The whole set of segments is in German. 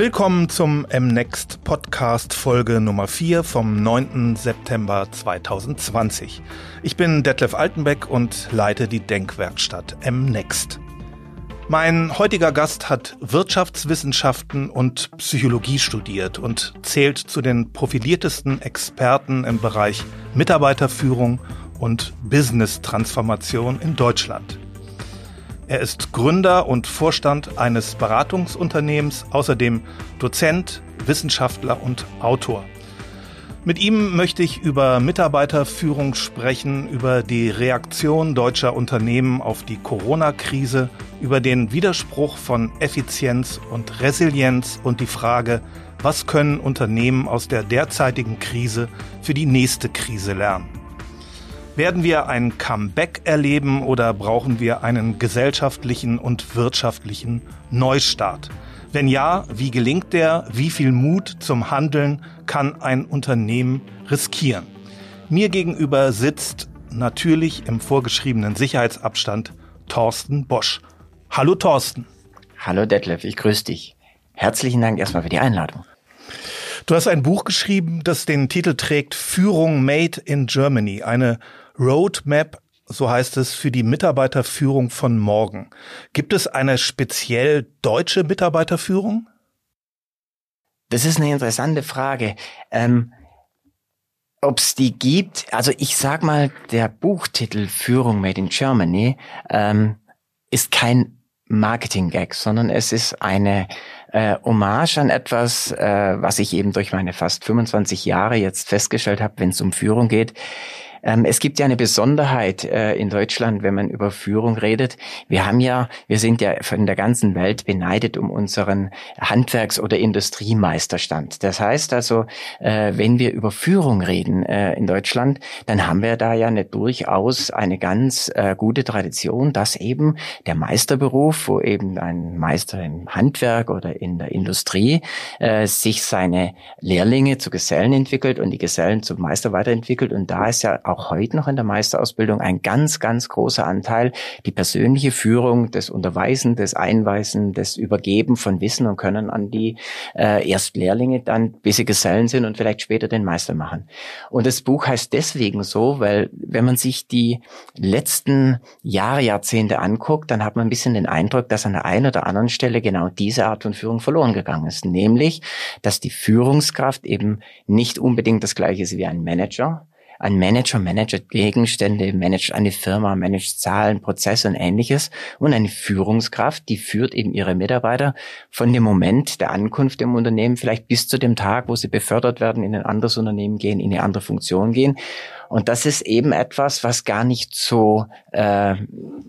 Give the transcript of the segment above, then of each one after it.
Willkommen zum MNext Podcast Folge Nummer 4 vom 9. September 2020. Ich bin Detlef Altenbeck und leite die Denkwerkstatt MNext. Mein heutiger Gast hat Wirtschaftswissenschaften und Psychologie studiert und zählt zu den profiliertesten Experten im Bereich Mitarbeiterführung und Business-Transformation in Deutschland. Er ist Gründer und Vorstand eines Beratungsunternehmens, außerdem Dozent, Wissenschaftler und Autor. Mit ihm möchte ich über Mitarbeiterführung sprechen, über die Reaktion deutscher Unternehmen auf die Corona-Krise, über den Widerspruch von Effizienz und Resilienz und die Frage, was können Unternehmen aus der derzeitigen Krise für die nächste Krise lernen. Werden wir ein Comeback erleben oder brauchen wir einen gesellschaftlichen und wirtschaftlichen Neustart? Wenn ja, wie gelingt der? Wie viel Mut zum Handeln kann ein Unternehmen riskieren? Mir gegenüber sitzt natürlich im vorgeschriebenen Sicherheitsabstand Thorsten Bosch. Hallo Thorsten. Hallo Detlef, ich grüße dich. Herzlichen Dank erstmal für die Einladung. Du hast ein Buch geschrieben, das den Titel trägt Führung Made in Germany, eine Roadmap, so heißt es, für die Mitarbeiterführung von morgen. Gibt es eine speziell deutsche Mitarbeiterführung? Das ist eine interessante Frage. Ähm, Ob es die gibt, also ich sag mal, der Buchtitel Führung Made in Germany ähm, ist kein Marketing-Gag, sondern es ist eine äh, Hommage an etwas, äh, was ich eben durch meine fast 25 Jahre jetzt festgestellt habe, wenn es um Führung geht. Ähm, es gibt ja eine Besonderheit äh, in Deutschland, wenn man über Führung redet. Wir haben ja, wir sind ja von der ganzen Welt beneidet um unseren Handwerks- oder Industriemeisterstand. Das heißt also, äh, wenn wir über Führung reden äh, in Deutschland, dann haben wir da ja eine durchaus eine ganz äh, gute Tradition, dass eben der Meisterberuf, wo eben ein Meister im Handwerk oder in der Industrie äh, sich seine Lehrlinge zu Gesellen entwickelt und die Gesellen zum Meister weiterentwickelt. Und da ist ja auch heute noch in der Meisterausbildung ein ganz, ganz großer Anteil, die persönliche Führung, des Unterweisen, des Einweisen, des Übergeben von Wissen und Können an die äh, Erstlehrlinge dann, bis sie Gesellen sind und vielleicht später den Meister machen. Und das Buch heißt deswegen so, weil wenn man sich die letzten Jahre, Jahrzehnte anguckt, dann hat man ein bisschen den Eindruck, dass an der einen oder anderen Stelle genau diese Art von Führung verloren gegangen ist. Nämlich, dass die Führungskraft eben nicht unbedingt das gleiche ist wie ein Manager, ein Manager managt Gegenstände, managt eine Firma, managt Zahlen, Prozesse und ähnliches. Und eine Führungskraft, die führt eben ihre Mitarbeiter von dem Moment der Ankunft im Unternehmen vielleicht bis zu dem Tag, wo sie befördert werden, in ein anderes Unternehmen gehen, in eine andere Funktion gehen. Und das ist eben etwas, was gar nicht so äh,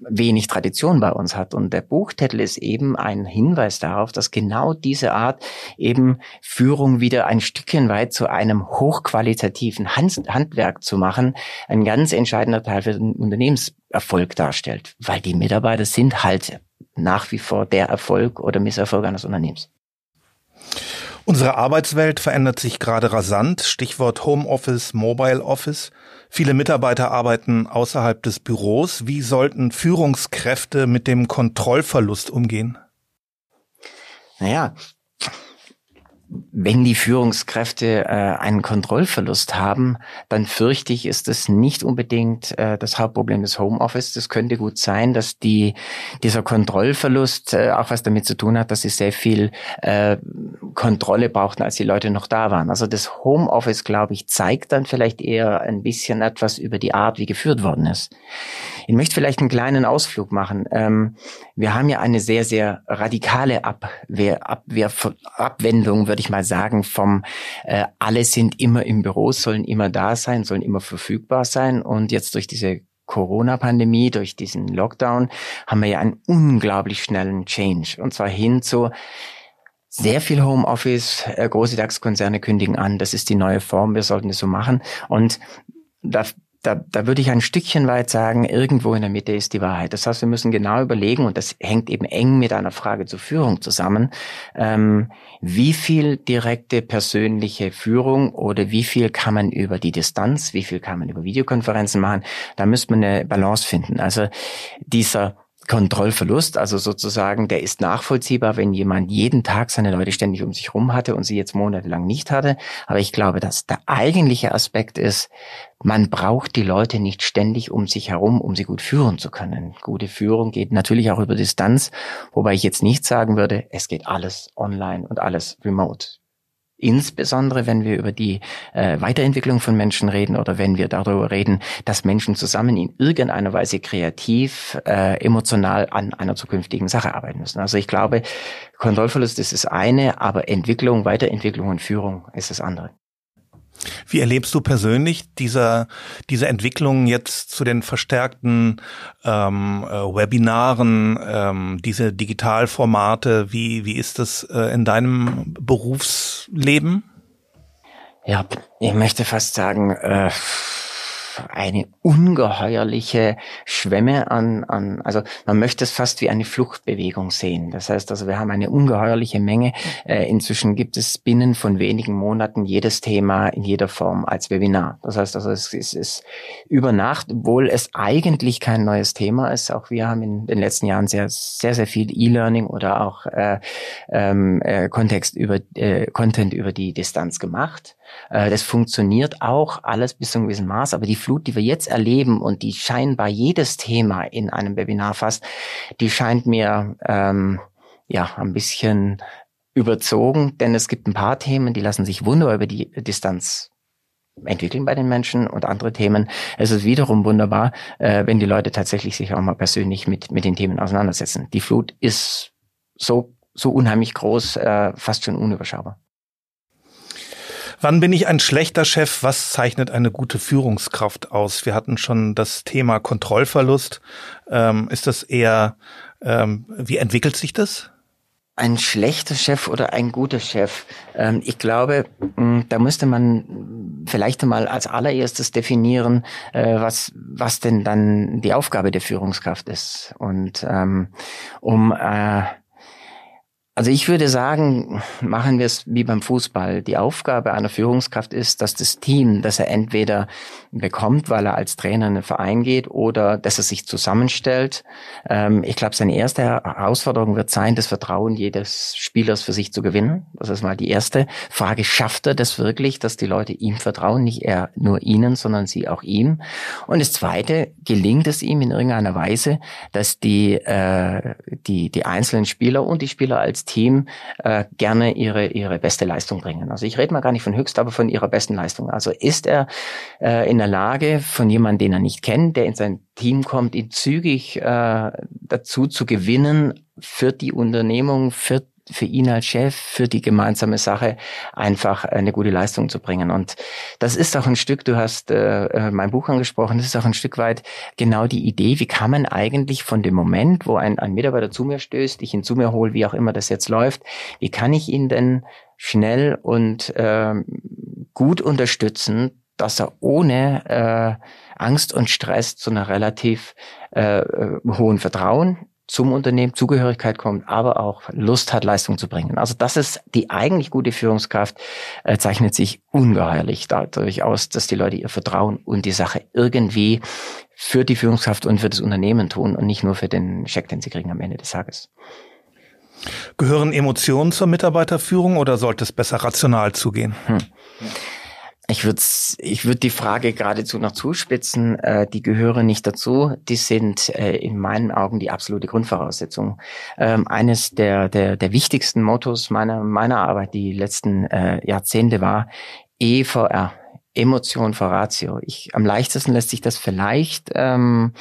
wenig Tradition bei uns hat. Und der Buchtitel ist eben ein Hinweis darauf, dass genau diese Art eben Führung wieder ein Stückchen weit zu einem hochqualitativen Hand Handwerk zu machen, ein ganz entscheidender Teil für den Unternehmenserfolg darstellt. Weil die Mitarbeiter sind halt nach wie vor der Erfolg oder Misserfolg eines Unternehmens. Unsere Arbeitswelt verändert sich gerade rasant. Stichwort Homeoffice, Mobile Office. Viele Mitarbeiter arbeiten außerhalb des Büros. Wie sollten Führungskräfte mit dem Kontrollverlust umgehen? Naja, wenn die Führungskräfte äh, einen Kontrollverlust haben, dann fürchte ich, ist das nicht unbedingt äh, das Hauptproblem des Homeoffice. Das könnte gut sein, dass die, dieser Kontrollverlust äh, auch was damit zu tun hat, dass sie sehr viel äh, Kontrolle brauchten, als die Leute noch da waren. Also das Homeoffice, glaube ich, zeigt dann vielleicht eher ein bisschen etwas über die Art, wie geführt worden ist. Ich möchte vielleicht einen kleinen Ausflug machen. Ähm, wir haben ja eine sehr, sehr radikale Abwehr, Abwehr, Abwendung, würde ich mal sagen, vom äh, alle sind immer im Büro, sollen immer da sein, sollen immer verfügbar sein. Und jetzt durch diese Corona-Pandemie, durch diesen Lockdown, haben wir ja einen unglaublich schnellen Change. Und zwar hin zu sehr viel Homeoffice, äh, große DAX-Konzerne kündigen an, das ist die neue Form, wir sollten es so machen. Und da da, da würde ich ein Stückchen weit sagen, irgendwo in der Mitte ist die Wahrheit. Das heißt, wir müssen genau überlegen, und das hängt eben eng mit einer Frage zur Führung zusammen, ähm, wie viel direkte persönliche Führung oder wie viel kann man über die Distanz, wie viel kann man über Videokonferenzen machen, da müsste man eine Balance finden. Also dieser Kontrollverlust, also sozusagen, der ist nachvollziehbar, wenn jemand jeden Tag seine Leute ständig um sich rum hatte und sie jetzt monatelang nicht hatte. Aber ich glaube, dass der eigentliche Aspekt ist, man braucht die Leute nicht ständig um sich herum, um sie gut führen zu können. Gute Führung geht natürlich auch über Distanz, wobei ich jetzt nicht sagen würde, es geht alles online und alles remote. Insbesondere wenn wir über die äh, Weiterentwicklung von Menschen reden oder wenn wir darüber reden, dass Menschen zusammen in irgendeiner Weise kreativ, äh, emotional an einer zukünftigen Sache arbeiten müssen. Also ich glaube, Kontrollverlust ist das eine, aber Entwicklung, Weiterentwicklung und Führung ist das andere. Wie erlebst du persönlich diese, diese Entwicklung jetzt zu den verstärkten ähm, äh, Webinaren, ähm, diese Digitalformate? Wie, wie ist das äh, in deinem Berufsleben? Ja, ich möchte fast sagen, äh, eine ungeheuerliche Schwemme an, an, also man möchte es fast wie eine Fluchtbewegung sehen. Das heißt also, wir haben eine ungeheuerliche Menge. Äh, inzwischen gibt es binnen von wenigen Monaten jedes Thema in jeder Form als Webinar. Das heißt also, es ist, ist über Nacht, obwohl es eigentlich kein neues Thema ist. Auch wir haben in den letzten Jahren sehr, sehr, sehr viel E-Learning oder auch äh, ähm, äh, Kontext über äh, Content über die Distanz gemacht. Äh, das funktioniert auch alles bis zu einem gewissen Maß, aber die Flut, die wir jetzt erleben und die scheinbar jedes Thema in einem Webinar fasst, die scheint mir ähm, ja ein bisschen überzogen, denn es gibt ein paar Themen, die lassen sich wunderbar über die Distanz entwickeln bei den Menschen und andere Themen. Es ist wiederum wunderbar, äh, wenn die Leute tatsächlich sich auch mal persönlich mit, mit den Themen auseinandersetzen. Die Flut ist so, so unheimlich groß, äh, fast schon unüberschaubar. Wann bin ich ein schlechter Chef? Was zeichnet eine gute Führungskraft aus? Wir hatten schon das Thema Kontrollverlust. Ähm, ist das eher, ähm, wie entwickelt sich das? Ein schlechter Chef oder ein guter Chef. Ähm, ich glaube, hm, da müsste man vielleicht einmal als allererstes definieren, äh, was, was denn dann die Aufgabe der Führungskraft ist. Und ähm, um äh, also ich würde sagen, machen wir es wie beim Fußball. Die Aufgabe einer Führungskraft ist, dass das Team, das er entweder bekommt, weil er als Trainer in den Verein geht oder dass er sich zusammenstellt. Ähm, ich glaube, seine erste Herausforderung wird sein, das Vertrauen jedes Spielers für sich zu gewinnen. Das ist mal die erste Frage. Schafft er das wirklich, dass die Leute ihm vertrauen? Nicht er nur ihnen, sondern sie auch ihm. Und das zweite, gelingt es ihm in irgendeiner Weise, dass die, äh, die, die einzelnen Spieler und die Spieler als Team äh, gerne ihre, ihre beste Leistung bringen. Also ich rede mal gar nicht von höchst, aber von ihrer besten Leistung. Also ist er äh, in der Lage, von jemandem, den er nicht kennt, der in sein Team kommt, ihn zügig äh, dazu zu gewinnen, für die Unternehmung, für für ihn als Chef, für die gemeinsame Sache einfach eine gute Leistung zu bringen. Und das ist auch ein Stück, du hast äh, äh mein Buch angesprochen, das ist auch ein Stück weit genau die Idee, wie kann man eigentlich von dem Moment, wo ein, ein Mitarbeiter zu mir stößt, ich ihn zu mir hole, wie auch immer das jetzt läuft, wie kann ich ihn denn schnell und äh, gut unterstützen, dass er ohne äh, Angst und Stress zu einer relativ äh, äh, hohen Vertrauen zum Unternehmen, Zugehörigkeit kommt, aber auch Lust hat, Leistung zu bringen. Also das ist die eigentlich gute Führungskraft, äh, zeichnet sich ungeheuerlich dadurch aus, dass die Leute ihr Vertrauen und die Sache irgendwie für die Führungskraft und für das Unternehmen tun und nicht nur für den Scheck, den sie kriegen am Ende des Tages. Gehören Emotionen zur Mitarbeiterführung oder sollte es besser rational zugehen? Hm. Ich würde ich würd die Frage geradezu noch zuspitzen. Äh, die gehören nicht dazu. Die sind äh, in meinen Augen die absolute Grundvoraussetzung. Ähm, eines der, der, der wichtigsten Mottos meiner, meiner Arbeit die letzten äh, Jahrzehnte war EVR, Emotion vor Ratio. Ich, am leichtesten lässt sich das vielleicht, ähm,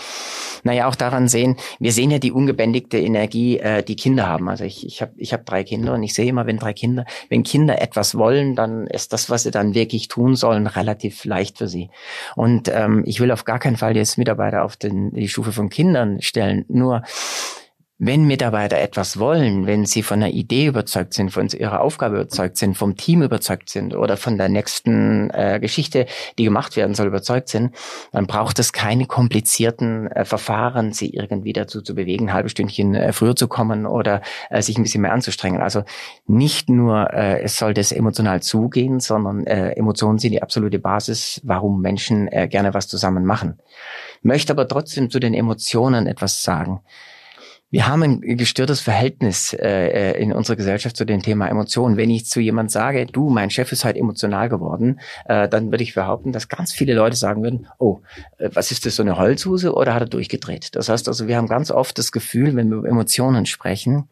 naja, auch daran sehen, wir sehen ja die ungebändigte Energie, äh, die Kinder haben. Also ich, ich habe ich hab drei Kinder und ich sehe immer, wenn drei Kinder, wenn Kinder etwas wollen, dann ist das, was sie dann wirklich tun sollen, relativ leicht für sie. Und ähm, ich will auf gar keinen Fall jetzt Mitarbeiter auf den, die Stufe von Kindern stellen. Nur wenn Mitarbeiter etwas wollen, wenn sie von einer Idee überzeugt sind, von ihrer Aufgabe überzeugt sind, vom Team überzeugt sind oder von der nächsten äh, Geschichte, die gemacht werden soll, überzeugt sind, dann braucht es keine komplizierten äh, Verfahren, sie irgendwie dazu zu bewegen, ein halbes Stündchen äh, früher zu kommen oder äh, sich ein bisschen mehr anzustrengen. Also nicht nur, äh, es soll das emotional zugehen, sondern äh, Emotionen sind die absolute Basis, warum Menschen gerne was zusammen machen. Möchte aber trotzdem zu den Emotionen etwas sagen. Wir haben ein gestörtes Verhältnis äh, äh, in unserer Gesellschaft zu dem Thema Emotionen. Wenn ich zu jemand sage, du, mein Chef ist halt emotional geworden, äh, dann würde ich behaupten, dass ganz viele Leute sagen würden, oh, äh, was ist das, so eine Holzhuse oder hat er durchgedreht? Das heißt also, wir haben ganz oft das Gefühl, wenn wir über Emotionen sprechen,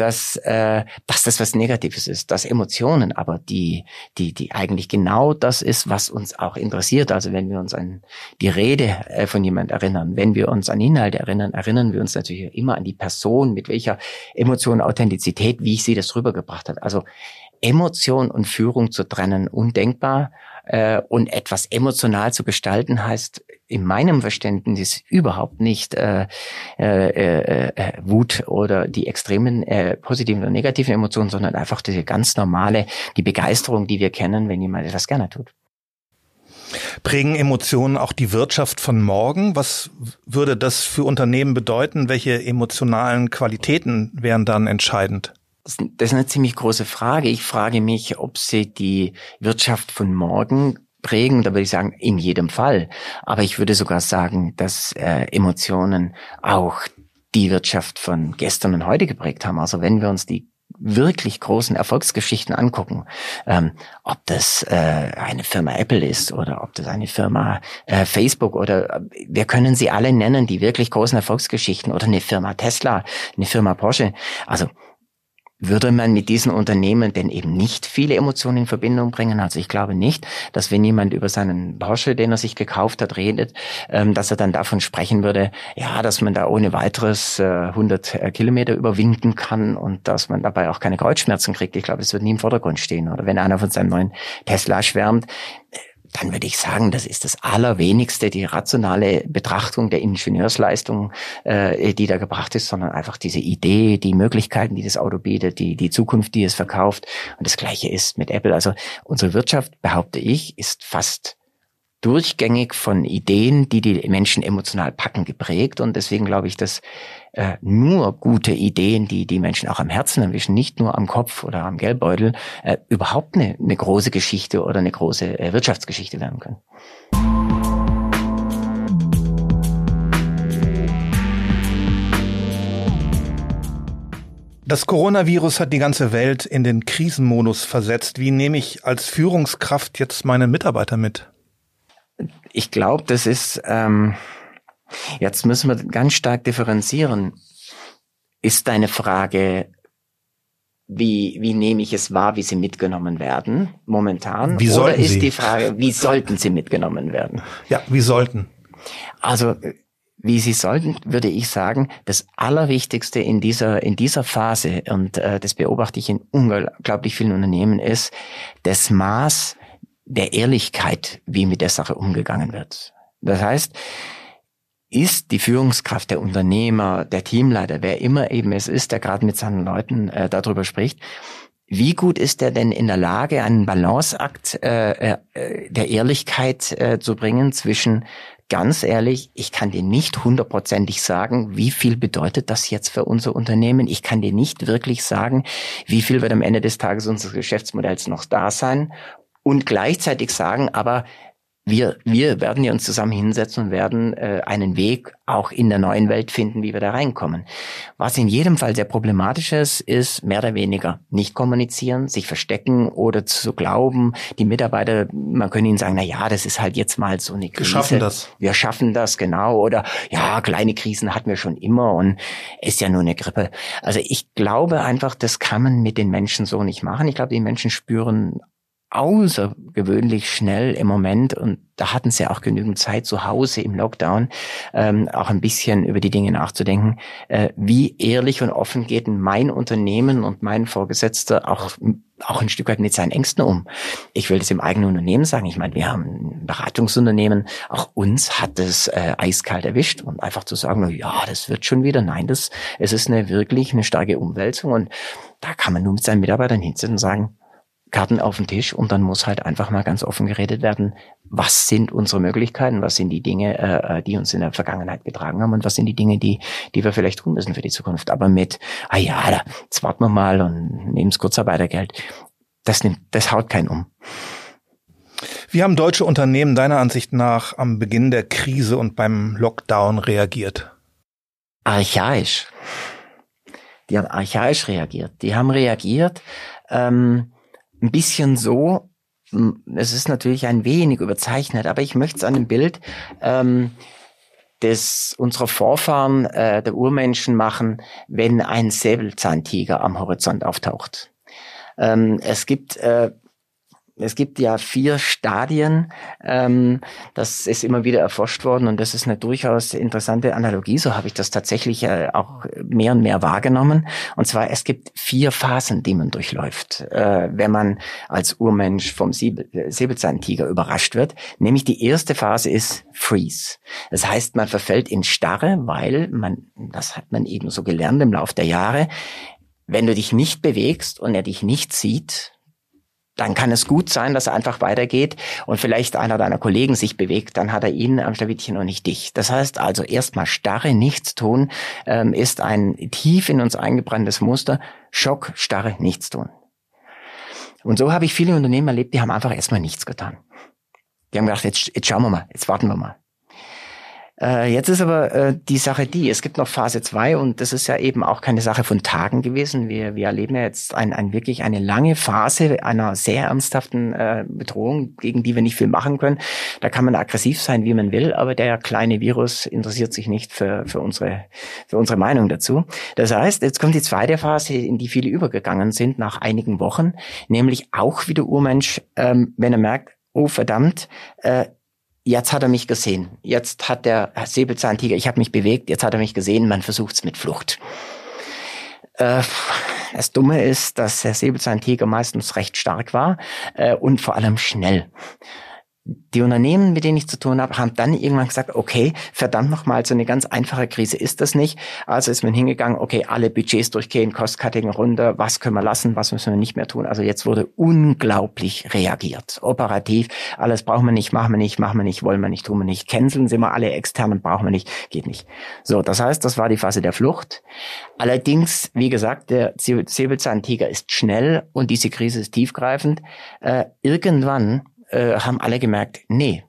dass, äh, dass das was Negatives ist, dass Emotionen aber die, die, die eigentlich genau das ist, was uns auch interessiert. Also wenn wir uns an die Rede äh, von jemand erinnern, wenn wir uns an Inhalte erinnern, erinnern wir uns natürlich immer an die Person, mit welcher Emotion, Authentizität, wie ich sie das rübergebracht hat. Also Emotion und Führung zu trennen, undenkbar. Äh, und etwas emotional zu gestalten heißt in meinem Verständnis überhaupt nicht äh, äh, äh, äh, Wut oder die extremen äh, positiven oder negativen Emotionen, sondern einfach diese ganz normale, die Begeisterung, die wir kennen, wenn jemand etwas gerne tut. Prägen Emotionen auch die Wirtschaft von morgen? Was würde das für Unternehmen bedeuten? Welche emotionalen Qualitäten wären dann entscheidend? Das ist eine ziemlich große Frage. Ich frage mich, ob sie die Wirtschaft von morgen prägen, da würde ich sagen, in jedem Fall. Aber ich würde sogar sagen, dass äh, Emotionen auch die Wirtschaft von gestern und heute geprägt haben. Also wenn wir uns die wirklich großen Erfolgsgeschichten angucken, ähm, ob das äh, eine Firma Apple ist oder ob das eine Firma äh, Facebook oder äh, wir können sie alle nennen, die wirklich großen Erfolgsgeschichten oder eine Firma Tesla, eine Firma Porsche. Also würde man mit diesen Unternehmen denn eben nicht viele Emotionen in Verbindung bringen? Also ich glaube nicht, dass wenn jemand über seinen Porsche, den er sich gekauft hat, redet, ähm, dass er dann davon sprechen würde, ja, dass man da ohne weiteres äh, 100 äh, Kilometer überwinden kann und dass man dabei auch keine Kreuzschmerzen kriegt. Ich glaube, das wird nie im Vordergrund stehen. Oder wenn einer von seinem neuen Tesla schwärmt, dann würde ich sagen, das ist das Allerwenigste die rationale Betrachtung der Ingenieursleistung, äh, die da gebracht ist, sondern einfach diese Idee, die Möglichkeiten, die das Auto bietet, die, die Zukunft, die es verkauft. Und das Gleiche ist mit Apple. Also unsere Wirtschaft, behaupte ich, ist fast durchgängig von Ideen, die die Menschen emotional packen, geprägt. Und deswegen glaube ich, dass äh, nur gute Ideen, die die Menschen auch am Herzen erwischen, nicht nur am Kopf oder am Geldbeutel, äh, überhaupt eine, eine große Geschichte oder eine große äh, Wirtschaftsgeschichte werden können. Das Coronavirus hat die ganze Welt in den Krisenmodus versetzt. Wie nehme ich als Führungskraft jetzt meine Mitarbeiter mit? Ich glaube, das ist ähm, Jetzt müssen wir ganz stark differenzieren. Ist deine Frage, wie, wie nehme ich es wahr, wie sie mitgenommen werden momentan? Wie Oder ist sie? die Frage, wie sollten sie mitgenommen werden? Ja, wie sollten? Also, wie sie sollten, würde ich sagen, das Allerwichtigste in dieser, in dieser Phase, und äh, das beobachte ich in unglaublich vielen Unternehmen, ist das Maß der Ehrlichkeit, wie mit der Sache umgegangen wird. Das heißt, ist die Führungskraft, der Unternehmer, der Teamleiter, wer immer eben es ist, der gerade mit seinen Leuten äh, darüber spricht, wie gut ist er denn in der Lage, einen Balanceakt äh, äh, der Ehrlichkeit äh, zu bringen zwischen ganz ehrlich, ich kann dir nicht hundertprozentig sagen, wie viel bedeutet das jetzt für unser Unternehmen. Ich kann dir nicht wirklich sagen, wie viel wird am Ende des Tages unseres Geschäftsmodells noch da sein. Und gleichzeitig sagen, aber wir, wir werden ja uns zusammen hinsetzen und werden äh, einen Weg auch in der neuen Welt finden, wie wir da reinkommen. Was in jedem Fall sehr problematisch ist, ist mehr oder weniger nicht kommunizieren, sich verstecken oder zu glauben, die Mitarbeiter, man könnte ihnen sagen, na ja, das ist halt jetzt mal so eine Krise. Wir schaffen das. Wir schaffen das, genau. Oder ja, kleine Krisen hatten wir schon immer und ist ja nur eine Grippe. Also ich glaube einfach, das kann man mit den Menschen so nicht machen. Ich glaube, die Menschen spüren außergewöhnlich schnell im Moment und da hatten sie auch genügend Zeit zu Hause im Lockdown ähm, auch ein bisschen über die Dinge nachzudenken. Äh, wie ehrlich und offen geht mein Unternehmen und mein Vorgesetzter auch auch ein Stück weit mit seinen Ängsten um. Ich will das im eigenen Unternehmen sagen. Ich meine, wir haben ein Beratungsunternehmen. Auch uns hat es äh, eiskalt erwischt und einfach zu sagen, ja, das wird schon wieder. Nein, das es ist eine wirklich eine starke Umwälzung und da kann man nur mit seinen Mitarbeitern hinsetzen und sagen, Karten auf den Tisch und dann muss halt einfach mal ganz offen geredet werden, was sind unsere Möglichkeiten, was sind die Dinge, äh, äh, die uns in der Vergangenheit getragen haben und was sind die Dinge, die, die wir vielleicht tun müssen für die Zukunft. Aber mit, ah ja, da, jetzt warten wir mal und nehmen das Kurzarbeitergeld, das nimmt, das haut keinen um. Wie haben deutsche Unternehmen deiner Ansicht nach am Beginn der Krise und beim Lockdown reagiert? archaisch. Die haben archaisch reagiert. Die haben reagiert ähm, ein bisschen so, es ist natürlich ein wenig überzeichnet, aber ich möchte es an dem Bild ähm, des unserer Vorfahren äh, der Urmenschen machen, wenn ein Säbelzahntiger am Horizont auftaucht. Ähm, es gibt äh, es gibt ja vier Stadien. Ähm, das ist immer wieder erforscht worden und das ist eine durchaus interessante Analogie. So habe ich das tatsächlich äh, auch mehr und mehr wahrgenommen. Und zwar, es gibt vier Phasen, die man durchläuft, äh, wenn man als Urmensch vom Säbelzahntiger überrascht wird. Nämlich die erste Phase ist Freeze. Das heißt, man verfällt in Starre, weil man, das hat man eben so gelernt im Laufe der Jahre, wenn du dich nicht bewegst und er dich nicht sieht, dann kann es gut sein, dass er einfach weitergeht und vielleicht einer deiner Kollegen sich bewegt, dann hat er ihn am Schlawittchen und nicht dich. Das heißt also erstmal starre Nichtstun ähm, ist ein tief in uns eingebranntes Muster. Schock, starre Nichtstun. Und so habe ich viele Unternehmen erlebt, die haben einfach erstmal nichts getan. Die haben gedacht, jetzt, jetzt schauen wir mal, jetzt warten wir mal. Äh, jetzt ist aber äh, die Sache die, es gibt noch Phase 2 und das ist ja eben auch keine Sache von Tagen gewesen. Wir, wir erleben ja jetzt ein, ein wirklich eine lange Phase einer sehr ernsthaften äh, Bedrohung, gegen die wir nicht viel machen können. Da kann man aggressiv sein, wie man will, aber der kleine Virus interessiert sich nicht für, für, unsere, für unsere Meinung dazu. Das heißt, jetzt kommt die zweite Phase, in die viele übergegangen sind nach einigen Wochen, nämlich auch wieder Urmensch, ähm, wenn er merkt, oh verdammt, äh, jetzt hat er mich gesehen. Jetzt hat der Säbelzahntiger, ich habe mich bewegt, jetzt hat er mich gesehen, man versucht es mit Flucht. Äh, das Dumme ist, dass der Säbelzahntiger meistens recht stark war äh, und vor allem schnell die Unternehmen, mit denen ich zu tun habe, haben dann irgendwann gesagt, okay, verdammt nochmal, so eine ganz einfache Krise ist das nicht. Also ist man hingegangen, okay, alle Budgets durchgehen, Cost-Cutting runter, was können wir lassen, was müssen wir nicht mehr tun. Also jetzt wurde unglaublich reagiert. Operativ, alles brauchen wir nicht, machen wir nicht, machen wir nicht, wollen wir nicht, tun wir nicht. Canceln sind wir alle externen, brauchen wir nicht, geht nicht. So, das heißt, das war die Phase der Flucht. Allerdings, wie gesagt, der Säbelzahntiger ist schnell und diese Krise ist tiefgreifend. Äh, irgendwann äh, haben alle gemerkt, nee,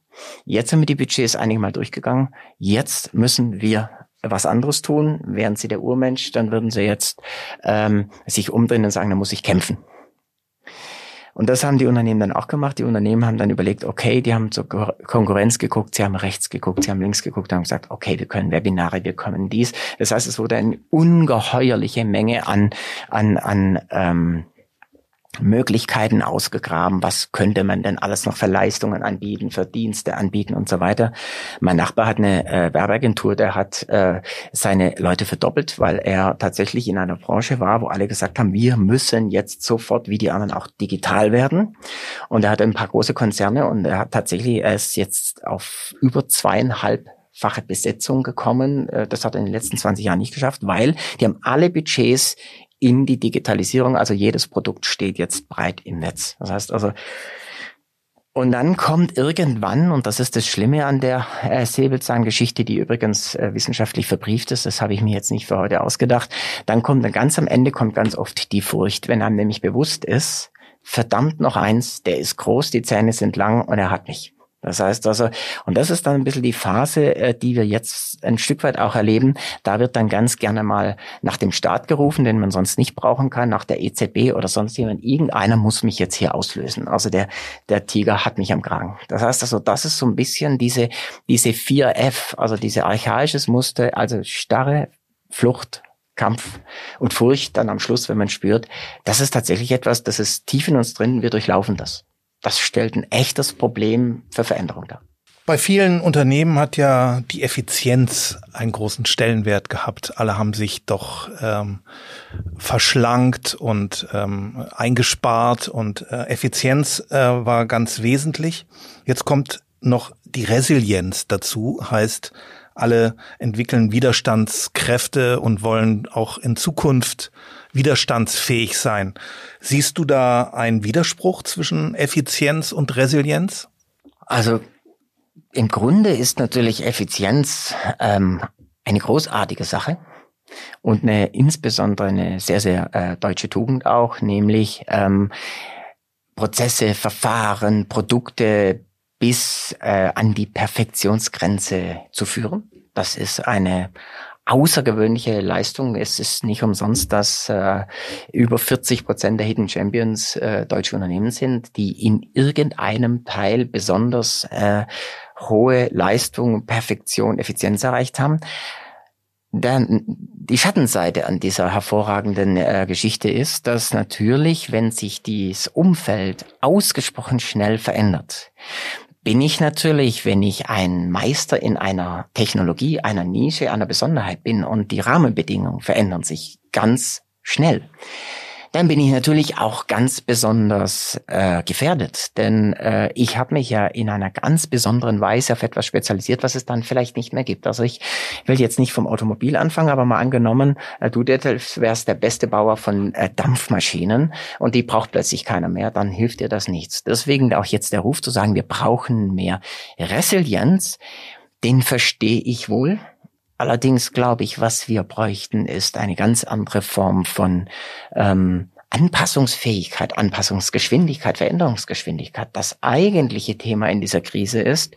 jetzt sind wir die Budgets einige Mal durchgegangen, jetzt müssen wir was anderes tun. Wären sie der Urmensch, dann würden sie jetzt ähm, sich umdrehen und sagen, da muss ich kämpfen. Und das haben die Unternehmen dann auch gemacht. Die Unternehmen haben dann überlegt, okay, die haben zur Konkurrenz geguckt, sie haben rechts geguckt, sie haben links geguckt, haben gesagt, okay, wir können Webinare, wir können dies. Das heißt, es wurde eine ungeheuerliche Menge an, an, an ähm, Möglichkeiten ausgegraben, was könnte man denn alles noch für Leistungen anbieten, für Dienste anbieten und so weiter. Mein Nachbar hat eine äh, Werbeagentur, der hat äh, seine Leute verdoppelt, weil er tatsächlich in einer Branche war, wo alle gesagt haben, wir müssen jetzt sofort wie die anderen auch digital werden. Und er hat ein paar große Konzerne und er hat tatsächlich, er ist jetzt auf über zweieinhalb fache Besetzung gekommen. Äh, das hat er in den letzten 20 Jahren nicht geschafft, weil die haben alle Budgets in die Digitalisierung. Also jedes Produkt steht jetzt breit im Netz. Das heißt also, und dann kommt irgendwann, und das ist das Schlimme an der äh, Säbelzahngeschichte, die übrigens äh, wissenschaftlich verbrieft ist, das habe ich mir jetzt nicht für heute ausgedacht, dann kommt dann ganz am Ende kommt ganz oft die Furcht, wenn einem nämlich bewusst ist, verdammt noch eins, der ist groß, die Zähne sind lang und er hat mich. Das heißt also, und das ist dann ein bisschen die Phase, äh, die wir jetzt ein Stück weit auch erleben. Da wird dann ganz gerne mal nach dem Staat gerufen, den man sonst nicht brauchen kann, nach der EZB oder sonst jemand. Irgendeiner muss mich jetzt hier auslösen. Also der, der Tiger hat mich am Kragen. Das heißt also, das ist so ein bisschen diese, diese 4F, also diese archaisches Muster, also starre Flucht, Kampf und Furcht dann am Schluss, wenn man spürt, das ist tatsächlich etwas, das ist tief in uns drin, wir durchlaufen das das stellt ein echtes Problem für Veränderung dar. Bei vielen Unternehmen hat ja die Effizienz einen großen Stellenwert gehabt. Alle haben sich doch ähm, verschlankt und ähm, eingespart und äh, Effizienz äh, war ganz wesentlich. Jetzt kommt noch die Resilienz dazu, heißt, alle entwickeln Widerstandskräfte und wollen auch in Zukunft widerstandsfähig sein. Siehst du da einen Widerspruch zwischen Effizienz und Resilienz? Also im Grunde ist natürlich Effizienz ähm, eine großartige Sache und eine insbesondere eine sehr, sehr äh, deutsche Tugend auch, nämlich ähm, Prozesse, Verfahren, Produkte bis äh, an die Perfektionsgrenze zu führen. Das ist eine außergewöhnliche Leistung. Es ist nicht umsonst, dass äh, über 40 Prozent der Hidden Champions äh, deutsche Unternehmen sind, die in irgendeinem Teil besonders äh, hohe Leistung, Perfektion, Effizienz erreicht haben. Dann die Schattenseite an dieser hervorragenden äh, Geschichte ist, dass natürlich, wenn sich dieses Umfeld ausgesprochen schnell verändert, bin ich natürlich, wenn ich ein Meister in einer Technologie, einer Nische, einer Besonderheit bin und die Rahmenbedingungen verändern sich ganz schnell dann bin ich natürlich auch ganz besonders äh, gefährdet. Denn äh, ich habe mich ja in einer ganz besonderen Weise auf etwas spezialisiert, was es dann vielleicht nicht mehr gibt. Also ich will jetzt nicht vom Automobil anfangen, aber mal angenommen, äh, du wärst der beste Bauer von äh, Dampfmaschinen und die braucht plötzlich keiner mehr, dann hilft dir das nichts. Deswegen auch jetzt der Ruf zu sagen, wir brauchen mehr Resilienz, den verstehe ich wohl. Allerdings glaube ich, was wir bräuchten, ist eine ganz andere Form von ähm, Anpassungsfähigkeit, Anpassungsgeschwindigkeit, Veränderungsgeschwindigkeit. Das eigentliche Thema in dieser Krise ist,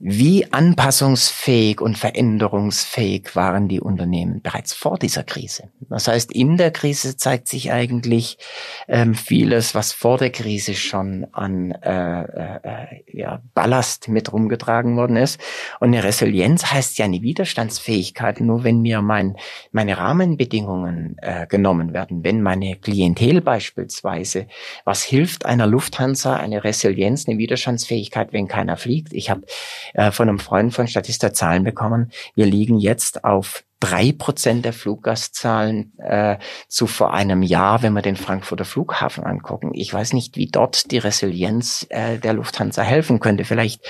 wie anpassungsfähig und veränderungsfähig waren die Unternehmen bereits vor dieser Krise? Das heißt, in der Krise zeigt sich eigentlich ähm, vieles, was vor der Krise schon an äh, äh, ja, Ballast mit rumgetragen worden ist. Und eine Resilienz heißt ja eine Widerstandsfähigkeit. Nur wenn mir mein, meine Rahmenbedingungen äh, genommen werden, wenn meine Klientel beispielsweise, was hilft einer Lufthansa, eine Resilienz, eine Widerstandsfähigkeit, wenn keiner fliegt? Ich habe äh, von einem Freund von Statista Zahlen bekommen. Wir liegen jetzt auf drei Prozent der Fluggastzahlen äh, zu vor einem Jahr, wenn wir den Frankfurter Flughafen angucken. Ich weiß nicht, wie dort die Resilienz äh, der Lufthansa helfen könnte. Vielleicht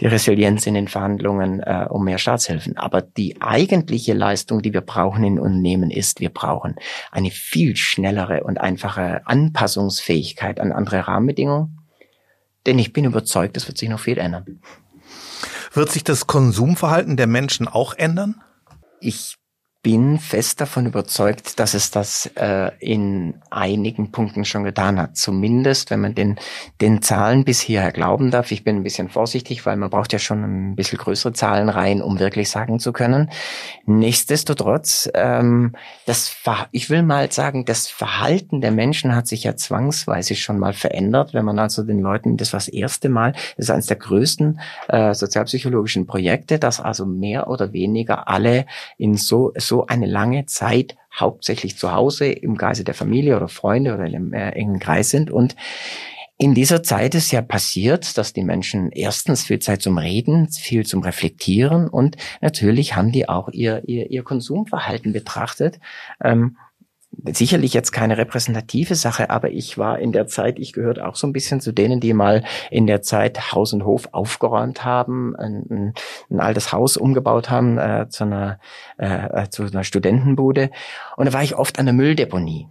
die Resilienz in den Verhandlungen äh, um mehr Staatshilfen. Aber die eigentliche Leistung, die wir brauchen in Unternehmen, ist, wir brauchen eine viel schnellere und einfache Anpassungsfähigkeit an andere Rahmenbedingungen. Denn ich bin überzeugt, es wird sich noch viel ändern. Wird sich das Konsumverhalten der Menschen auch ändern? Ich bin fest davon überzeugt, dass es das äh, in einigen Punkten schon getan hat. Zumindest, wenn man den, den Zahlen bis hierher glauben darf. Ich bin ein bisschen vorsichtig, weil man braucht ja schon ein bisschen größere Zahlen rein, um wirklich sagen zu können. Nichtsdestotrotz, ähm, das, ich will mal sagen, das Verhalten der Menschen hat sich ja zwangsweise schon mal verändert. Wenn man also den Leuten, das war das erste Mal, das ist eines der größten äh, sozialpsychologischen Projekte, dass also mehr oder weniger alle in so, so so eine lange Zeit hauptsächlich zu Hause im Geiste der Familie oder Freunde oder im äh, engen Kreis sind und in dieser Zeit ist ja passiert, dass die Menschen erstens viel Zeit zum Reden, viel zum Reflektieren und natürlich haben die auch ihr, ihr, ihr Konsumverhalten betrachtet. Ähm, sicherlich jetzt keine repräsentative Sache, aber ich war in der Zeit, ich gehörte auch so ein bisschen zu denen, die mal in der Zeit Haus und Hof aufgeräumt haben, ein, ein altes Haus umgebaut haben äh, zu einer äh, zu einer Studentenbude. Und da war ich oft an der Mülldeponie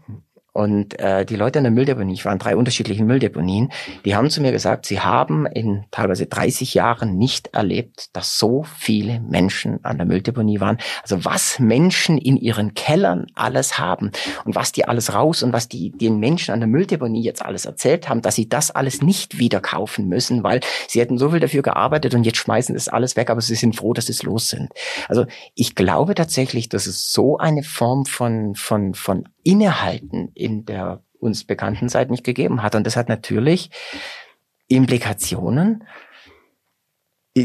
und äh, die Leute an der Mülldeponie, ich war in drei unterschiedlichen Mülldeponien, die haben zu mir gesagt, sie haben in teilweise 30 Jahren nicht erlebt, dass so viele Menschen an der Mülldeponie waren. Also was Menschen in ihren Kellern alles haben und was die alles raus und was die den Menschen an der Mülldeponie jetzt alles erzählt haben, dass sie das alles nicht wieder kaufen müssen, weil sie hätten so viel dafür gearbeitet und jetzt schmeißen das alles weg, aber sie sind froh, dass sie los sind. Also ich glaube tatsächlich, dass es so eine Form von von von Innehalten in der uns bekannten Zeit nicht gegeben hat. Und das hat natürlich Implikationen.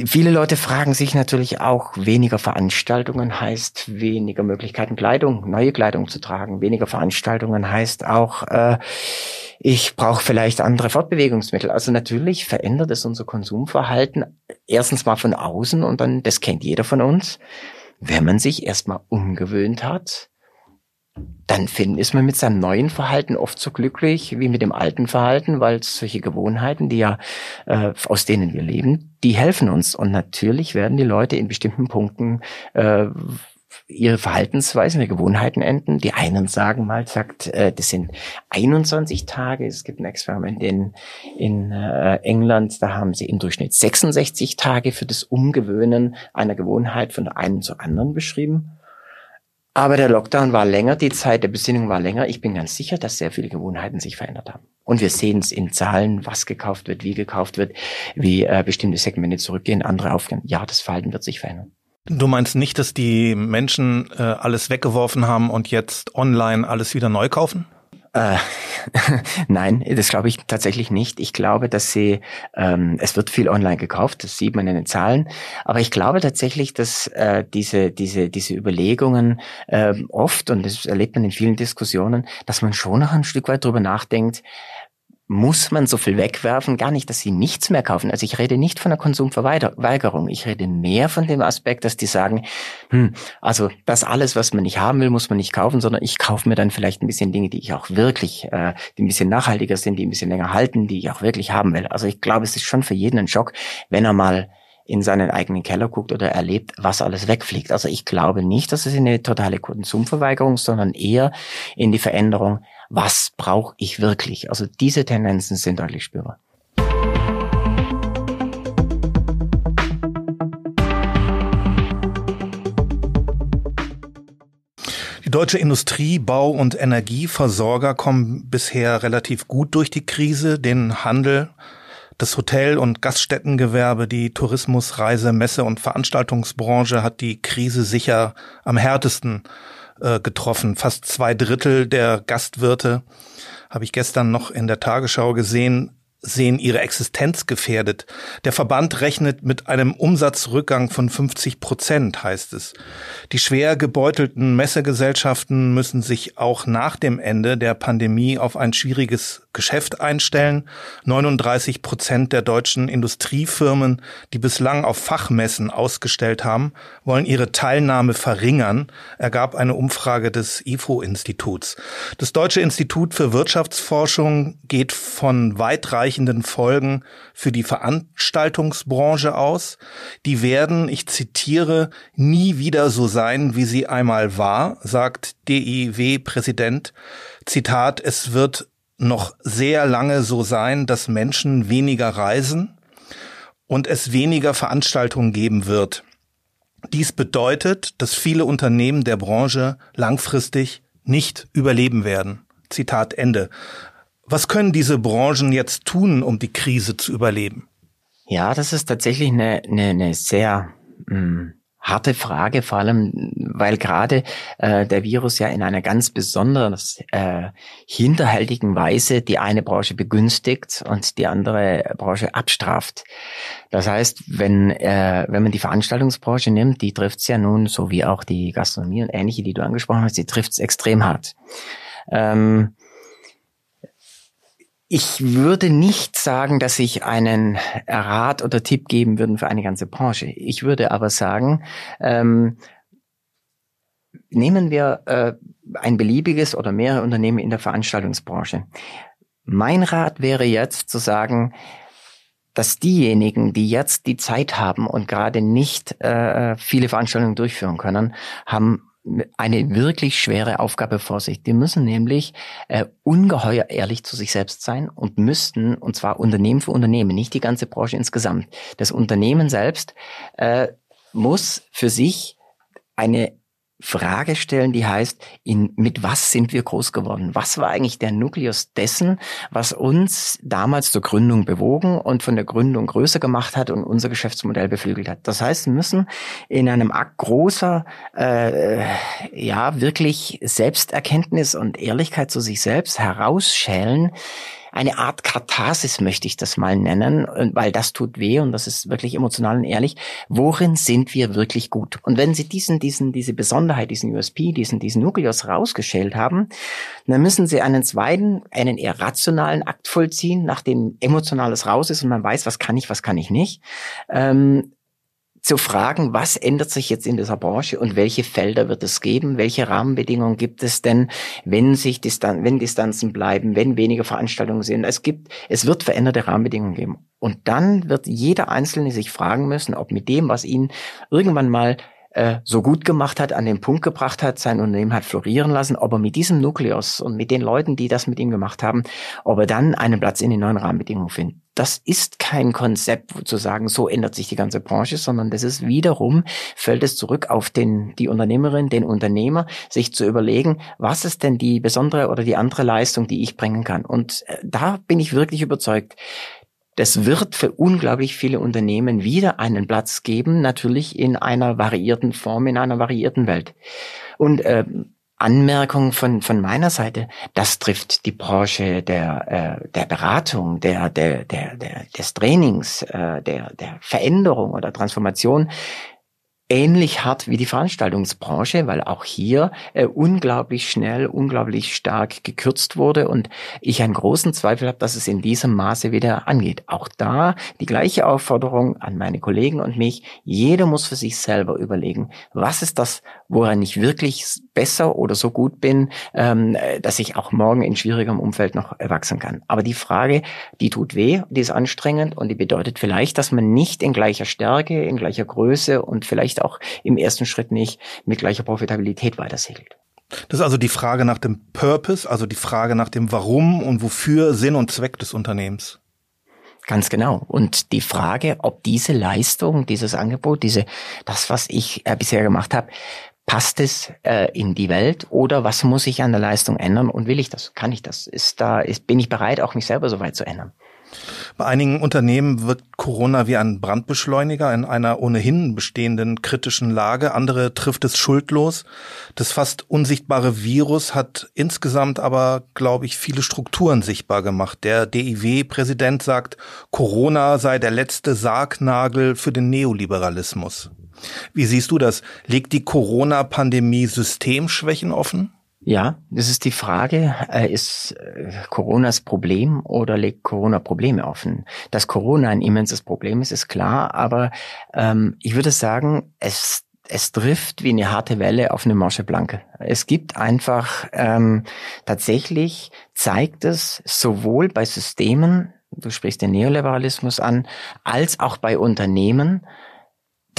Viele Leute fragen sich natürlich auch, weniger Veranstaltungen heißt weniger Möglichkeiten, Kleidung, neue Kleidung zu tragen. Weniger Veranstaltungen heißt auch, äh, ich brauche vielleicht andere Fortbewegungsmittel. Also natürlich verändert es unser Konsumverhalten erstens mal von außen und dann, das kennt jeder von uns, wenn man sich erstmal umgewöhnt hat, dann finden, ist man mit seinem neuen Verhalten oft so glücklich wie mit dem alten Verhalten, weil solche Gewohnheiten, die ja äh, aus denen wir leben, die helfen uns. Und natürlich werden die Leute in bestimmten Punkten äh, ihre Verhaltensweisen, ihre Gewohnheiten enden. Die einen sagen mal, sagt, äh, das sind 21 Tage. Es gibt ein Experiment in, in äh, England, da haben sie im Durchschnitt 66 Tage für das Umgewöhnen einer Gewohnheit von der einen zur anderen beschrieben. Aber der Lockdown war länger, die Zeit der Besinnung war länger. Ich bin ganz sicher, dass sehr viele Gewohnheiten sich verändert haben. Und wir sehen es in Zahlen, was gekauft wird, wie gekauft wird, wie äh, bestimmte Segmente zurückgehen, andere aufgehen. Ja, das Verhalten wird sich verändern. Du meinst nicht, dass die Menschen äh, alles weggeworfen haben und jetzt online alles wieder neu kaufen? Äh, Nein, das glaube ich tatsächlich nicht. Ich glaube, dass sie, ähm, es wird viel online gekauft, das sieht man in den Zahlen. Aber ich glaube tatsächlich, dass äh, diese, diese, diese Überlegungen äh, oft, und das erlebt man in vielen Diskussionen, dass man schon noch ein Stück weit drüber nachdenkt, muss man so viel wegwerfen? Gar nicht, dass sie nichts mehr kaufen. Also ich rede nicht von der Konsumverweigerung. Ich rede mehr von dem Aspekt, dass die sagen, hm, also das alles, was man nicht haben will, muss man nicht kaufen, sondern ich kaufe mir dann vielleicht ein bisschen Dinge, die ich auch wirklich, äh, die ein bisschen nachhaltiger sind, die ein bisschen länger halten, die ich auch wirklich haben will. Also ich glaube, es ist schon für jeden ein Schock, wenn er mal in seinen eigenen Keller guckt oder erlebt, was alles wegfliegt. Also ich glaube nicht, dass es eine totale Konsumverweigerung, sondern eher in die Veränderung, was brauche ich wirklich? Also diese Tendenzen sind deutlich spürbar. Die deutsche Industrie, Bau und Energieversorger kommen bisher relativ gut durch die Krise. Den Handel, das Hotel- und Gaststättengewerbe, die Tourismus-, Reise-, Messe- und Veranstaltungsbranche hat die Krise sicher am härtesten äh, getroffen. Fast zwei Drittel der Gastwirte habe ich gestern noch in der Tagesschau gesehen, sehen ihre Existenz gefährdet. Der Verband rechnet mit einem Umsatzrückgang von 50 Prozent, heißt es. Die schwer gebeutelten Messegesellschaften müssen sich auch nach dem Ende der Pandemie auf ein schwieriges Geschäft einstellen. 39 Prozent der deutschen Industriefirmen, die bislang auf Fachmessen ausgestellt haben, wollen ihre Teilnahme verringern, ergab eine Umfrage des IFO-Instituts. Das Deutsche Institut für Wirtschaftsforschung geht von weitreichenden Folgen für die Veranstaltungsbranche aus. Die werden, ich zitiere, nie wieder so sein, wie sie einmal war, sagt DIW-Präsident. Zitat, es wird noch sehr lange so sein, dass Menschen weniger reisen und es weniger Veranstaltungen geben wird. Dies bedeutet, dass viele Unternehmen der Branche langfristig nicht überleben werden. Zitat Ende. Was können diese Branchen jetzt tun, um die Krise zu überleben? Ja, das ist tatsächlich eine, eine, eine sehr mh, hm, harte Frage, vor allem weil gerade äh, der Virus ja in einer ganz besonders äh, hinterhältigen Weise die eine Branche begünstigt und die andere Branche abstraft. Das heißt, wenn äh, wenn man die Veranstaltungsbranche nimmt, die trifft es ja nun, so wie auch die Gastronomie und ähnliche, die du angesprochen hast, die trifft es extrem hart. Ähm, ich würde nicht sagen, dass ich einen Rat oder Tipp geben würde für eine ganze Branche. Ich würde aber sagen, ähm, nehmen wir äh, ein beliebiges oder mehrere Unternehmen in der Veranstaltungsbranche. Mein Rat wäre jetzt zu sagen, dass diejenigen, die jetzt die Zeit haben und gerade nicht äh, viele Veranstaltungen durchführen können, haben eine wirklich schwere Aufgabe vor sich. Die müssen nämlich äh, ungeheuer ehrlich zu sich selbst sein und müssten, und zwar Unternehmen für Unternehmen, nicht die ganze Branche insgesamt. Das Unternehmen selbst äh, muss für sich eine Frage stellen, die heißt, in, mit was sind wir groß geworden? Was war eigentlich der Nukleus dessen, was uns damals zur Gründung bewogen und von der Gründung größer gemacht hat und unser Geschäftsmodell beflügelt hat? Das heißt, wir müssen in einem Akt großer, äh, ja, wirklich Selbsterkenntnis und Ehrlichkeit zu sich selbst herausschälen, eine Art Katharsis möchte ich das mal nennen, weil das tut weh und das ist wirklich emotional und ehrlich. Worin sind wir wirklich gut? Und wenn Sie diesen, diesen, diese Besonderheit, diesen USP, diesen, diesen Nukleus rausgeschält haben, dann müssen Sie einen zweiten, einen eher rationalen Akt vollziehen, nachdem Emotionales raus ist und man weiß, was kann ich, was kann ich nicht. Ähm, zu fragen, was ändert sich jetzt in dieser Branche und welche Felder wird es geben, welche Rahmenbedingungen gibt es denn, wenn sich Distan wenn Distanzen bleiben, wenn weniger Veranstaltungen sind. Es gibt, es wird veränderte Rahmenbedingungen geben. Und dann wird jeder Einzelne sich fragen müssen, ob mit dem, was ihn irgendwann mal äh, so gut gemacht hat, an den Punkt gebracht hat, sein Unternehmen hat florieren lassen, ob er mit diesem Nukleus und mit den Leuten, die das mit ihm gemacht haben, ob er dann einen Platz in den neuen Rahmenbedingungen findet. Das ist kein Konzept, zu sagen, so ändert sich die ganze Branche, sondern das ist wiederum, fällt es zurück auf den, die Unternehmerin, den Unternehmer, sich zu überlegen, was ist denn die besondere oder die andere Leistung, die ich bringen kann. Und äh, da bin ich wirklich überzeugt, Das wird für unglaublich viele Unternehmen wieder einen Platz geben, natürlich in einer variierten Form, in einer variierten Welt. Und äh, Anmerkung von, von meiner Seite, das trifft die Branche der, äh, der Beratung, der, der, der, der, des Trainings, äh, der, der Veränderung oder Transformation ähnlich hart wie die Veranstaltungsbranche, weil auch hier äh, unglaublich schnell, unglaublich stark gekürzt wurde und ich einen großen Zweifel habe, dass es in diesem Maße wieder angeht. Auch da die gleiche Aufforderung an meine Kollegen und mich. Jeder muss für sich selber überlegen, was ist das, woran ich wirklich besser oder so gut bin, ähm, dass ich auch morgen in schwierigem Umfeld noch erwachsen kann. Aber die Frage, die tut weh, die ist anstrengend und die bedeutet vielleicht, dass man nicht in gleicher Stärke, in gleicher Größe und vielleicht auch im ersten Schritt nicht mit gleicher Profitabilität weiter segelt. Das ist also die Frage nach dem Purpose, also die Frage nach dem Warum und wofür Sinn und Zweck des Unternehmens. Ganz genau. Und die Frage, ob diese Leistung, dieses Angebot, diese, das, was ich äh, bisher gemacht habe, passt es äh, in die Welt oder was muss ich an der Leistung ändern und will ich das? Kann ich das? Ist da, ist, bin ich bereit, auch mich selber so weit zu ändern? Bei einigen Unternehmen wirkt Corona wie ein Brandbeschleuniger in einer ohnehin bestehenden kritischen Lage. Andere trifft es schuldlos. Das fast unsichtbare Virus hat insgesamt aber, glaube ich, viele Strukturen sichtbar gemacht. Der DIW-Präsident sagt, Corona sei der letzte Sargnagel für den Neoliberalismus. Wie siehst du das? Legt die Corona-Pandemie Systemschwächen offen? Ja, das ist die Frage, äh, ist äh, Coronas Problem oder legt Corona Probleme offen? Dass Corona ein immenses Problem ist, ist klar, aber ähm, ich würde sagen, es es trifft wie eine harte Welle auf eine Morsche Blanke. Es gibt einfach ähm, tatsächlich zeigt es sowohl bei Systemen, du sprichst den Neoliberalismus an, als auch bei Unternehmen,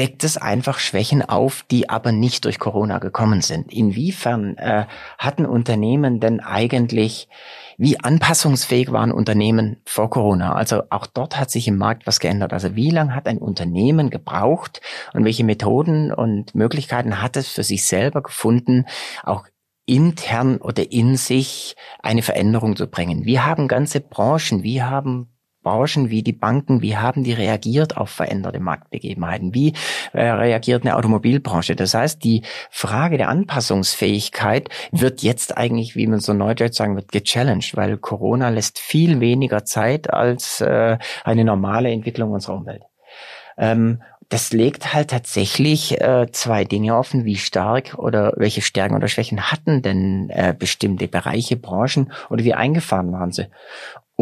deckt es einfach Schwächen auf, die aber nicht durch Corona gekommen sind. Inwiefern äh, hatten Unternehmen denn eigentlich, wie anpassungsfähig waren Unternehmen vor Corona? Also auch dort hat sich im Markt was geändert. Also wie lange hat ein Unternehmen gebraucht und welche Methoden und Möglichkeiten hat es für sich selber gefunden, auch intern oder in sich eine Veränderung zu bringen. Wir haben ganze Branchen, wir haben Branchen wie die Banken, wie haben die reagiert auf veränderte Marktbegebenheiten? Wie äh, reagiert eine Automobilbranche? Das heißt, die Frage der Anpassungsfähigkeit wird jetzt eigentlich, wie man so neudeutsch sagen wird, gechallenged, weil Corona lässt viel weniger Zeit als äh, eine normale Entwicklung unserer Umwelt. Ähm, das legt halt tatsächlich äh, zwei Dinge offen, wie stark oder welche Stärken oder Schwächen hatten denn äh, bestimmte Bereiche, Branchen oder wie eingefahren waren sie.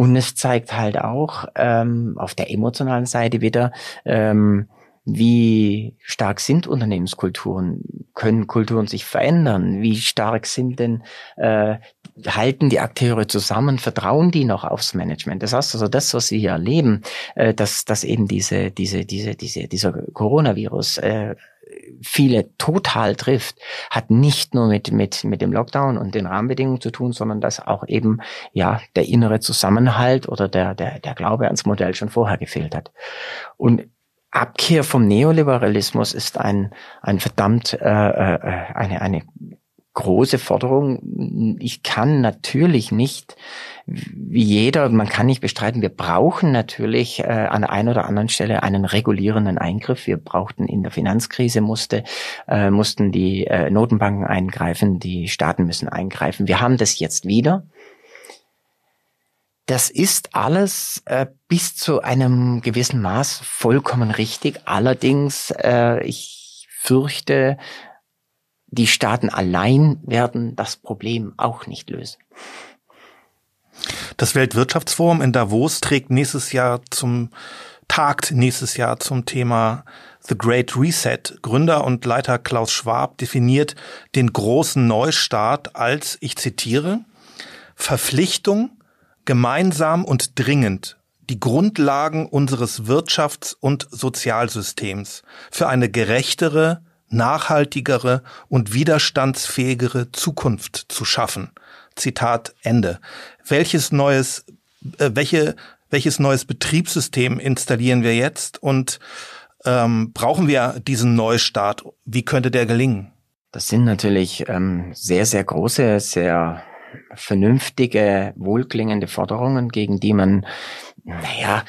Und es zeigt halt auch ähm, auf der emotionalen Seite wieder, ähm, wie stark sind Unternehmenskulturen? Können Kulturen sich verändern? Wie stark sind denn, äh, halten die Akteure zusammen? Vertrauen die noch aufs Management? Das heißt also, das, was wir hier erleben, äh, dass, dass eben diese, diese, diese, diese, dieser Coronavirus äh, viele total trifft, hat nicht nur mit, mit, mit dem Lockdown und den Rahmenbedingungen zu tun, sondern dass auch eben, ja, der innere Zusammenhalt oder der, der, der Glaube ans Modell schon vorher gefehlt hat. Und Abkehr vom Neoliberalismus ist ein, ein verdammt, äh, äh, eine, eine große Forderung. Ich kann natürlich nicht, wie jeder, man kann nicht bestreiten, wir brauchen natürlich äh, an der einen oder anderen Stelle einen regulierenden Eingriff. Wir brauchten in der Finanzkrise musste, äh, mussten die äh, Notenbanken eingreifen, die Staaten müssen eingreifen. Wir haben das jetzt wieder. Das ist alles äh, bis zu einem gewissen Maß vollkommen richtig. Allerdings, äh, ich fürchte, die Staaten allein werden das Problem auch nicht lösen. Das Weltwirtschaftsforum in Davos trägt nächstes Jahr zum tagt nächstes Jahr zum Thema The Great Reset. Gründer und Leiter Klaus Schwab definiert den großen Neustart als, ich zitiere, Verpflichtung, gemeinsam und dringend die Grundlagen unseres Wirtschafts- und Sozialsystems für eine gerechtere, nachhaltigere und widerstandsfähigere Zukunft zu schaffen. Zitat Ende. Welches neues, äh, welche, welches neues Betriebssystem installieren wir jetzt und ähm, brauchen wir diesen Neustart? Wie könnte der gelingen? Das sind natürlich ähm, sehr, sehr große, sehr vernünftige, wohlklingende Forderungen, gegen die man, naja,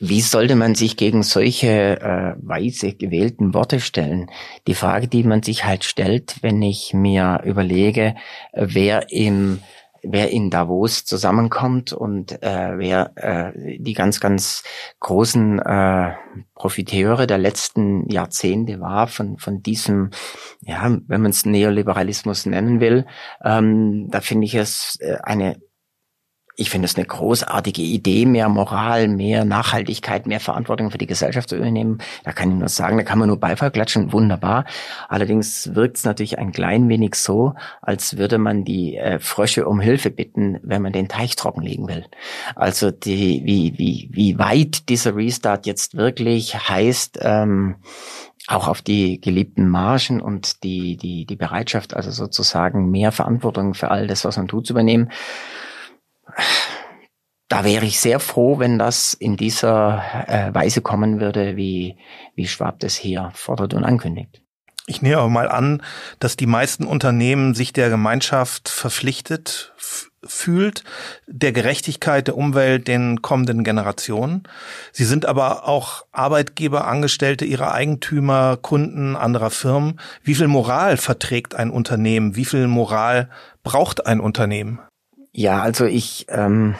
wie sollte man sich gegen solche äh, weise gewählten Worte stellen? Die Frage, die man sich halt stellt, wenn ich mir überlege, wer im wer in Davos zusammenkommt und äh, wer äh, die ganz, ganz großen äh, Profiteure der letzten Jahrzehnte war von, von diesem, ja, wenn man es Neoliberalismus nennen will, ähm, da finde ich es äh, eine ich finde es eine großartige Idee, mehr Moral, mehr Nachhaltigkeit, mehr Verantwortung für die Gesellschaft zu übernehmen. Da kann ich nur sagen, da kann man nur Beifall klatschen, wunderbar. Allerdings wirkt es natürlich ein klein wenig so, als würde man die äh, Frösche um Hilfe bitten, wenn man den Teich trockenlegen will. Also die, wie, wie, wie weit dieser Restart jetzt wirklich heißt, ähm, auch auf die geliebten Margen und die, die, die Bereitschaft, also sozusagen mehr Verantwortung für all das, was man tut, zu übernehmen da wäre ich sehr froh, wenn das in dieser äh, Weise kommen würde, wie, wie Schwab das hier fordert und ankündigt. Ich nehme aber mal an, dass die meisten Unternehmen sich der Gemeinschaft verpflichtet fühlt, der Gerechtigkeit der Umwelt den kommenden Generationen. Sie sind aber auch Arbeitgeber, Angestellte ihrer Eigentümer, Kunden anderer Firmen. Wie viel Moral verträgt ein Unternehmen? Wie viel Moral braucht ein Unternehmen? Ja, also ich, ähm,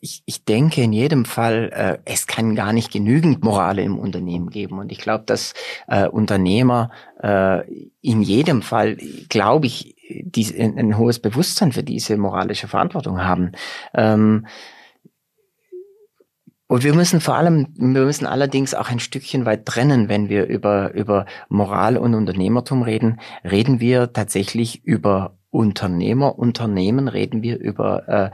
ich, ich denke in jedem Fall, äh, es kann gar nicht genügend Morale im Unternehmen geben. Und ich glaube, dass äh, Unternehmer äh, in jedem Fall, glaube ich, die, ein, ein, hohes Bewusstsein für diese moralische Verantwortung haben. Ähm, und wir müssen vor allem, wir müssen allerdings auch ein Stückchen weit trennen, wenn wir über, über Moral und Unternehmertum reden, reden wir tatsächlich über Unternehmer, Unternehmen reden wir über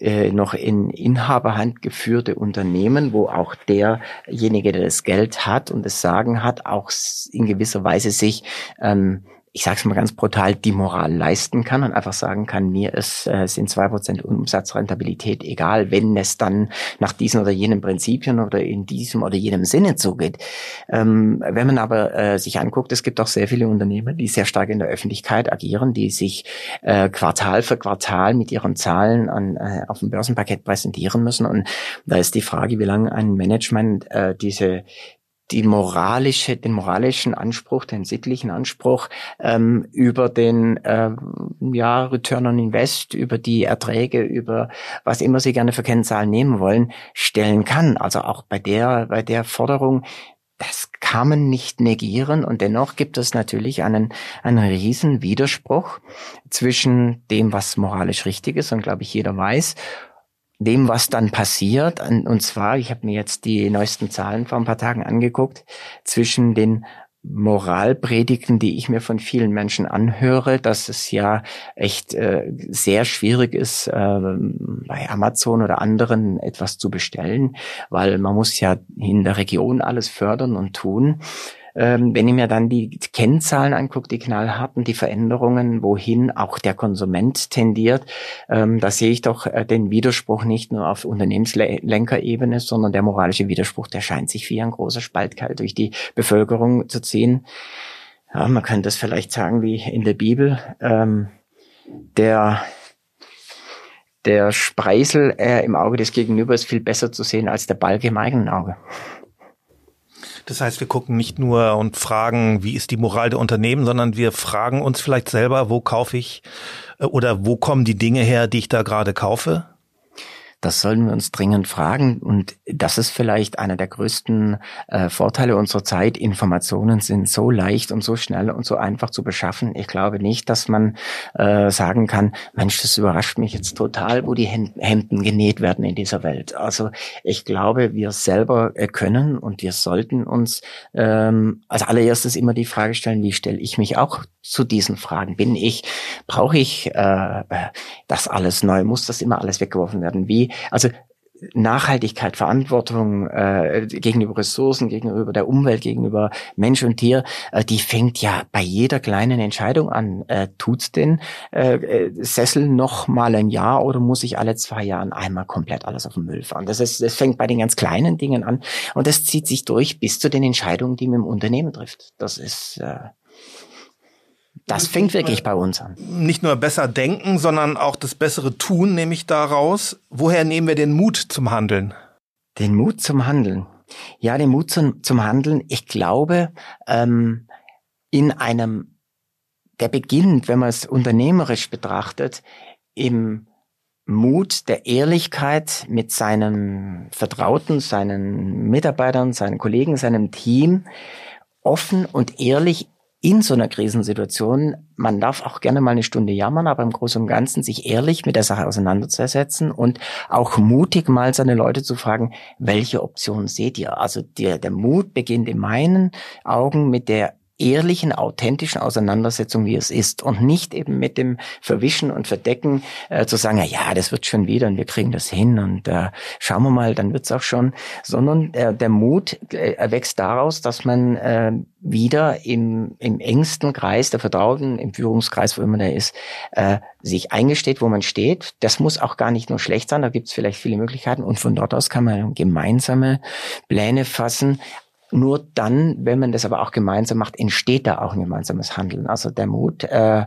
äh, äh, noch in Inhaberhand geführte Unternehmen, wo auch derjenige, der das Geld hat und das Sagen hat, auch in gewisser Weise sich ähm, ich sage es mal ganz brutal, die Moral leisten kann und einfach sagen kann, mir ist, äh, sind zwei Prozent Umsatzrentabilität egal, wenn es dann nach diesen oder jenen Prinzipien oder in diesem oder jenem Sinne zugeht. Ähm, wenn man aber äh, sich anguckt, es gibt auch sehr viele Unternehmen, die sehr stark in der Öffentlichkeit agieren, die sich äh, Quartal für Quartal mit ihren Zahlen an, äh, auf dem Börsenpaket präsentieren müssen. Und da ist die Frage, wie lange ein Management äh, diese die moralische, den moralischen Anspruch, den sittlichen Anspruch ähm, über den äh, ja, Return on Invest, über die Erträge, über was immer Sie gerne für Kennzahlen nehmen wollen, stellen kann. Also auch bei der, bei der Forderung, das kann man nicht negieren und dennoch gibt es natürlich einen, einen riesen Widerspruch zwischen dem, was moralisch richtig ist und glaube ich jeder weiß dem, was dann passiert. Und zwar, ich habe mir jetzt die neuesten Zahlen vor ein paar Tagen angeguckt, zwischen den Moralpredigten, die ich mir von vielen Menschen anhöre, dass es ja echt äh, sehr schwierig ist, äh, bei Amazon oder anderen etwas zu bestellen, weil man muss ja in der Region alles fördern und tun. Ähm, wenn ich mir dann die Kennzahlen angucke, die knallharten, die Veränderungen, wohin auch der Konsument tendiert, ähm, da sehe ich doch äh, den Widerspruch nicht nur auf Unternehmenslenkerebene, sondern der moralische Widerspruch, der scheint sich wie ein großer Spaltkalt durch die Bevölkerung zu ziehen. Ja, man könnte das vielleicht sagen wie in der Bibel, ähm, der der Spreisel äh, im Auge des Gegenüber ist viel besser zu sehen als der Balg im eigenen Auge. Das heißt, wir gucken nicht nur und fragen, wie ist die Moral der Unternehmen, sondern wir fragen uns vielleicht selber, wo kaufe ich äh, oder wo kommen die Dinge her, die ich da gerade kaufe? Das sollen wir uns dringend fragen. Und das ist vielleicht einer der größten äh, Vorteile unserer Zeit. Informationen sind so leicht und so schnell und so einfach zu beschaffen. Ich glaube nicht, dass man äh, sagen kann, Mensch, das überrascht mich jetzt total, wo die Hemden genäht werden in dieser Welt. Also ich glaube, wir selber äh, können und wir sollten uns ähm, als allererstes immer die Frage stellen, wie stelle ich mich auch zu diesen Fragen? Bin ich, brauche ich äh, äh das alles neu? Muss das immer alles weggeworfen werden? Wie also Nachhaltigkeit, Verantwortung äh, gegenüber Ressourcen, gegenüber der Umwelt, gegenüber Mensch und Tier, äh, die fängt ja bei jeder kleinen Entscheidung an. Äh, tut's denn äh, äh, Sessel noch mal ein Jahr oder muss ich alle zwei Jahren einmal komplett alles auf den Müll fahren? Das, ist, das fängt bei den ganz kleinen Dingen an und das zieht sich durch bis zu den Entscheidungen, die man im Unternehmen trifft. Das ist äh, das fängt wirklich bei uns an. Nicht nur besser denken, sondern auch das bessere Tun nehme ich daraus. Woher nehmen wir den Mut zum Handeln? Den Mut zum Handeln. Ja, den Mut zum, zum Handeln. Ich glaube, ähm, in einem, der beginnt, wenn man es unternehmerisch betrachtet, im Mut der Ehrlichkeit mit seinen Vertrauten, seinen Mitarbeitern, seinen Kollegen, seinem Team offen und ehrlich in so einer Krisensituation, man darf auch gerne mal eine Stunde jammern, aber im Großen und Ganzen sich ehrlich mit der Sache auseinanderzusetzen und auch mutig mal seine Leute zu fragen, welche Option seht ihr? Also der, der Mut beginnt in meinen Augen mit der ehrlichen, authentischen Auseinandersetzung, wie es ist. Und nicht eben mit dem Verwischen und Verdecken äh, zu sagen, ja, das wird schon wieder und wir kriegen das hin und äh, schauen wir mal, dann wird's auch schon, sondern äh, der Mut äh, erwächst daraus, dass man äh, wieder im, im engsten Kreis der Vertrauten, im Führungskreis, wo immer der ist, äh, sich eingesteht, wo man steht. Das muss auch gar nicht nur schlecht sein, da gibt's vielleicht viele Möglichkeiten. Und von dort aus kann man gemeinsame Pläne fassen, nur dann, wenn man das aber auch gemeinsam macht, entsteht da auch ein gemeinsames Handeln. Also der Mut äh,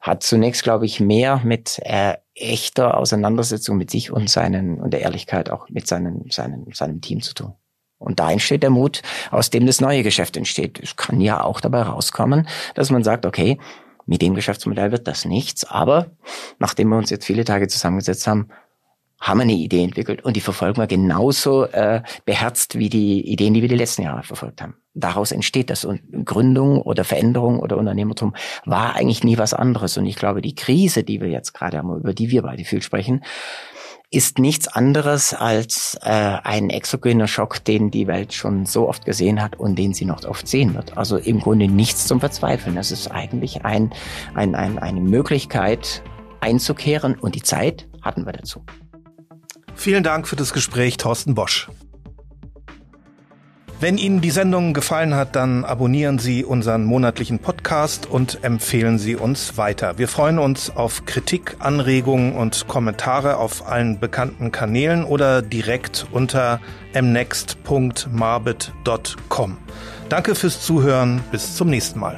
hat zunächst, glaube ich, mehr mit äh, echter Auseinandersetzung mit sich und seinen und der Ehrlichkeit auch mit seinen, seinen, seinem Team zu tun. Und da entsteht der Mut, aus dem das neue Geschäft entsteht. Es kann ja auch dabei rauskommen, dass man sagt, okay, mit dem Geschäftsmodell wird das nichts, aber nachdem wir uns jetzt viele Tage zusammengesetzt haben, haben wir eine Idee entwickelt und die verfolgen wir genauso äh, beherzt wie die Ideen, die wir die letzten Jahre verfolgt haben. Daraus entsteht das. Und Gründung oder Veränderung oder Unternehmertum war eigentlich nie was anderes. Und ich glaube, die Krise, die wir jetzt gerade haben, über die wir beide viel sprechen, ist nichts anderes als äh, ein exogener Schock, den die Welt schon so oft gesehen hat und den sie noch oft sehen wird. Also im Grunde nichts zum Verzweifeln. Das ist eigentlich ein, ein, ein, eine Möglichkeit einzukehren und die Zeit hatten wir dazu. Vielen Dank für das Gespräch, Thorsten Bosch. Wenn Ihnen die Sendung gefallen hat, dann abonnieren Sie unseren monatlichen Podcast und empfehlen Sie uns weiter. Wir freuen uns auf Kritik, Anregungen und Kommentare auf allen bekannten Kanälen oder direkt unter mnext.marbit.com. Danke fürs Zuhören. Bis zum nächsten Mal.